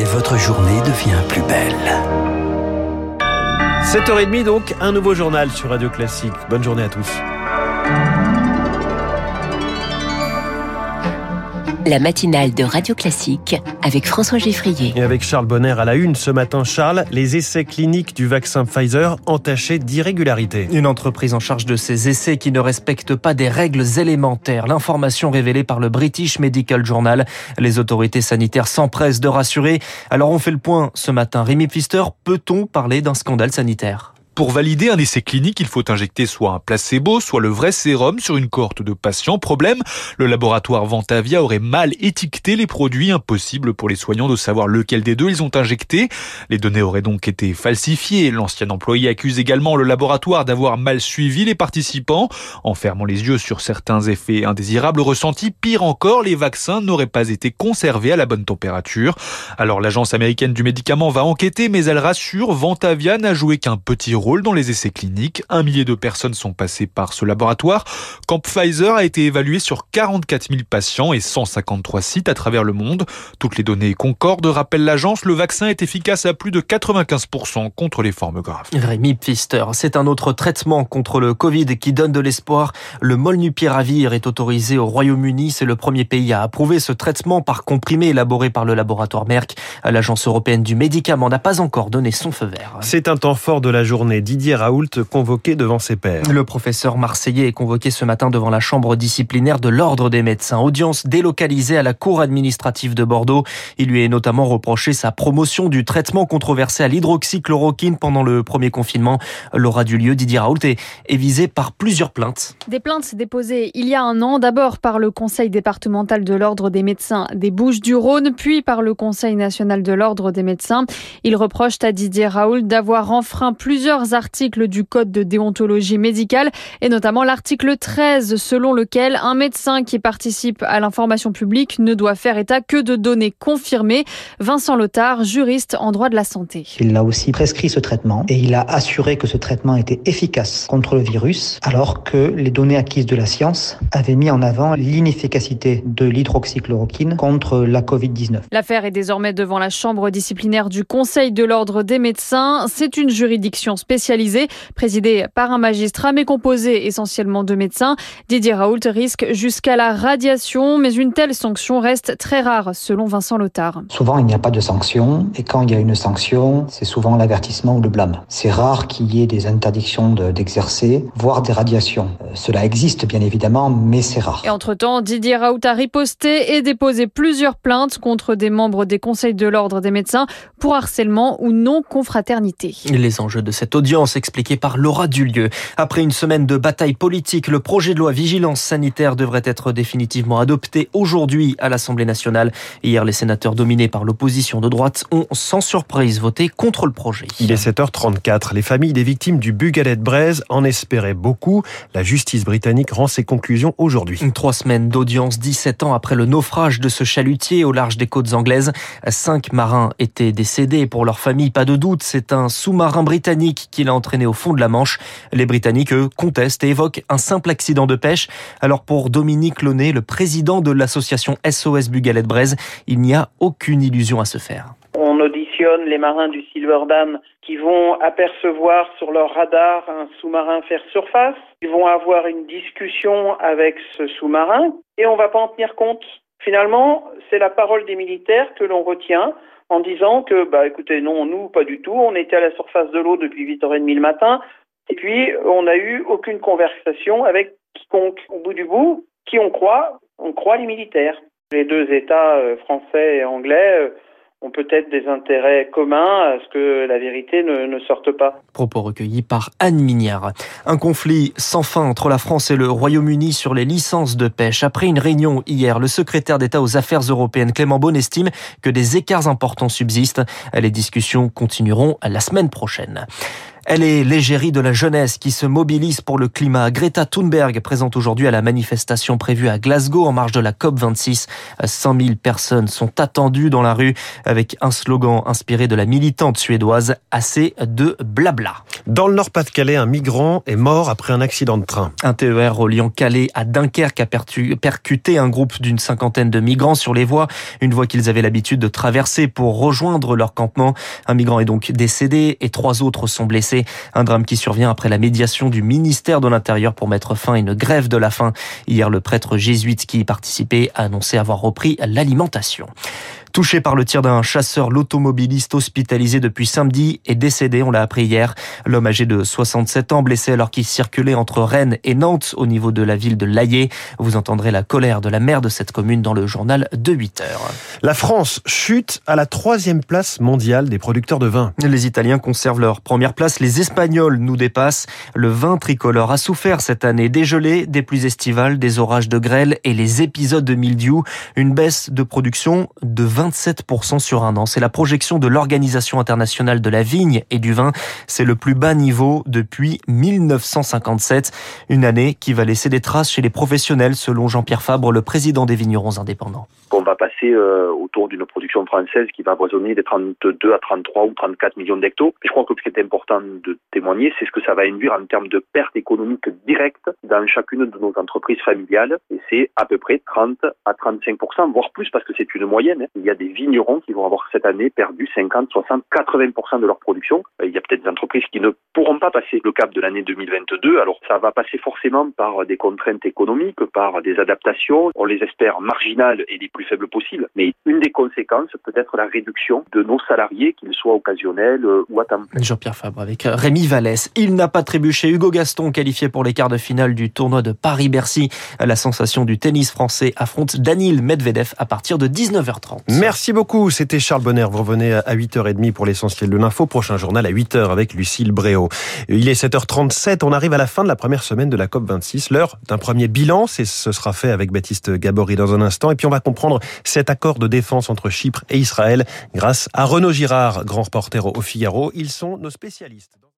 et votre journée devient plus belle. 7h30 donc, un nouveau journal sur Radio Classique. Bonne journée à tous. La matinale de Radio Classique avec François Geffrier. Et avec Charles Bonner à la une ce matin, Charles, les essais cliniques du vaccin Pfizer entachés d'irrégularités. Une entreprise en charge de ces essais qui ne respecte pas des règles élémentaires. L'information révélée par le British Medical Journal. Les autorités sanitaires s'empressent de rassurer. Alors on fait le point ce matin. Rémi Pfister, peut-on parler d'un scandale sanitaire? Pour valider un essai clinique, il faut injecter soit un placebo, soit le vrai sérum sur une cohorte de patients. Problème, le laboratoire Ventavia aurait mal étiqueté les produits. Impossible pour les soignants de savoir lequel des deux ils ont injecté. Les données auraient donc été falsifiées. L'ancien employé accuse également le laboratoire d'avoir mal suivi les participants, en fermant les yeux sur certains effets indésirables ressentis. Pire encore, les vaccins n'auraient pas été conservés à la bonne température. Alors l'agence américaine du médicament va enquêter, mais elle rassure, Ventavia n'a joué qu'un petit rôle dans les essais cliniques. Un millier de personnes sont passées par ce laboratoire. Quand Pfizer a été évalué sur 44 000 patients et 153 sites à travers le monde. Toutes les données concordent, rappelle l'agence. Le vaccin est efficace à plus de 95% contre les formes graves. Rémi Pfister, c'est un autre traitement contre le Covid qui donne de l'espoir. Le molnupiravir est autorisé au Royaume-Uni. C'est le premier pays à approuver ce traitement par comprimé élaboré par le laboratoire Merck. L'agence européenne du médicament n'a pas encore donné son feu vert. C'est un temps fort de la journée Didier Raoult convoqué devant ses pairs. Le professeur marseillais est convoqué ce matin devant la chambre disciplinaire de l'Ordre des médecins. Audience délocalisée à la cour administrative de Bordeaux. Il lui est notamment reproché sa promotion du traitement controversé à l'hydroxychloroquine pendant le premier confinement. Laura Dulieu, Didier Raoult est, est visé par plusieurs plaintes. Des plaintes déposées il y a un an, d'abord par le Conseil départemental de l'Ordre des médecins des Bouches-du-Rhône, puis par le Conseil national de l'Ordre des médecins. Il reproche à Didier Raoult d'avoir enfreint plusieurs articles du Code de déontologie médicale et notamment l'article 13 selon lequel un médecin qui participe à l'information publique ne doit faire état que de données confirmées. Vincent Lothar, juriste en droit de la santé. Il a aussi prescrit ce traitement et il a assuré que ce traitement était efficace contre le virus alors que les données acquises de la science avaient mis en avant l'inefficacité de l'hydroxychloroquine contre la Covid-19. L'affaire est désormais devant la chambre disciplinaire du Conseil de l'ordre des médecins. C'est une juridiction spéciale spécialisé, présidé par un magistrat, mais composé essentiellement de médecins. Didier Raoult risque jusqu'à la radiation, mais une telle sanction reste très rare, selon Vincent Lothar. Souvent, il n'y a pas de sanction, et quand il y a une sanction, c'est souvent l'avertissement ou le blâme. C'est rare qu'il y ait des interdictions d'exercer, voire des radiations. Euh, cela existe, bien évidemment, mais c'est rare. Et entre-temps, Didier Raoult a riposté et déposé plusieurs plaintes contre des membres des conseils de l'ordre des médecins pour harcèlement ou non-confraternité. Les enjeux de cette audience expliquée par Laura Dulieu. Après une semaine de bataille politique, le projet de loi vigilance sanitaire devrait être définitivement adopté aujourd'hui à l'Assemblée nationale. Hier, les sénateurs dominés par l'opposition de droite ont sans surprise voté contre le projet. Il est 7h34. Les familles des victimes du Bugalet de Braise en espéraient beaucoup. La justice britannique rend ses conclusions aujourd'hui. Trois semaines d'audience, 17 ans après le naufrage de ce chalutier au large des côtes anglaises. Cinq marins étaient décédés. Pour leur famille, pas de doute, c'est un sous-marin britannique qui l'a entraîné au fond de la Manche. Les Britanniques, eux, contestent et évoquent un simple accident de pêche. Alors pour Dominique Launay, le président de l'association SOS Bugalet Braise, il n'y a aucune illusion à se faire. On auditionne les marins du Silver Dam qui vont apercevoir sur leur radar un sous-marin faire surface. Ils vont avoir une discussion avec ce sous-marin et on ne va pas en tenir compte. Finalement, c'est la parole des militaires que l'on retient en disant que, bah, écoutez, non, nous, pas du tout. On était à la surface de l'eau depuis 8h30 le matin. Et puis, on n'a eu aucune conversation avec quiconque. Au bout du bout, qui on croit? On croit les militaires. Les deux États euh, français et anglais euh, ont peut-être des intérêts communs à ce que la vérité ne, ne, sorte pas. Propos recueillis par Anne Mignard. Un conflit sans fin entre la France et le Royaume-Uni sur les licences de pêche. Après une réunion hier, le secrétaire d'État aux Affaires européennes Clément Beaune estime que des écarts importants subsistent. Les discussions continueront la semaine prochaine. Elle est l'égérie de la jeunesse qui se mobilise pour le climat. Greta Thunberg présente aujourd'hui à la manifestation prévue à Glasgow en marge de la COP26. 100 000 personnes sont attendues dans la rue avec un slogan inspiré de la militante suédoise assez de blabla. Dans le Nord-Pas-de-Calais, un migrant est mort après un accident de train. Un TER reliant Calais à Dunkerque a percuté un groupe d'une cinquantaine de migrants sur les voies, une voie qu'ils avaient l'habitude de traverser pour rejoindre leur campement. Un migrant est donc décédé et trois autres sont blessés. Un drame qui survient après la médiation du ministère de l'Intérieur pour mettre fin à une grève de la faim. Hier, le prêtre jésuite qui y participait a annoncé avoir repris l'alimentation. Touché par le tir d'un chasseur, l'automobiliste hospitalisé depuis samedi est décédé, on l'a appris hier. L'homme âgé de 67 ans blessé alors qu'il circulait entre Rennes et Nantes au niveau de la ville de Laillé. Vous entendrez la colère de la maire de cette commune dans le journal de 8 heures. La France chute à la troisième place mondiale des producteurs de vin. Les Italiens conservent leur première place, les Espagnols nous dépassent. Le vin tricolore a souffert cette année des gelées, des pluies estivales, des orages de grêle et les épisodes de mildiou. Une baisse de production de 27% sur un an. C'est la projection de l'Organisation internationale de la vigne et du vin. C'est le plus bas niveau depuis 1957. Une année qui va laisser des traces chez les professionnels, selon Jean-Pierre Fabre, le président des vignerons indépendants. On va passer euh, autour d'une production française qui va avoisonner des 32 à 33 ou 34 millions d'hectos. Je crois que ce qui est important de témoigner, c'est ce que ça va induire en termes de pertes économiques directes dans chacune de nos entreprises familiales. Et c'est à peu près 30 à 35% voire plus parce que c'est une moyenne. Il y a des vignerons qui vont avoir cette année perdu 50, 60, 80% de leur production. Il y a peut-être des entreprises qui ne pourront pas passer le cap de l'année 2022. Alors ça va passer forcément par des contraintes économiques, par des adaptations, on les espère marginales et les plus faibles possibles. Mais une des conséquences peut être la réduction de nos salariés, qu'ils soient occasionnels euh, ou à temps plein. Jean-Pierre Fabre avec Rémi Vallès. Il n'a pas trébuché. Hugo Gaston, qualifié pour les quarts de finale du tournoi de Paris-Bercy. La sensation du tennis français affronte Daniil Medvedev à partir de 19h30. Merci beaucoup. C'était Charles Bonner. Vous revenez à 8h30 pour l'essentiel de l'info. Prochain journal à 8h avec Lucille Bréau. Il est 7h37. On arrive à la fin de la première semaine de la COP26. L'heure d'un premier bilan. Ce sera fait avec Baptiste Gabory dans un instant. Et puis on va cet accord de défense entre Chypre et Israël grâce à Renaud Girard, grand reporter au Figaro. Ils sont nos spécialistes.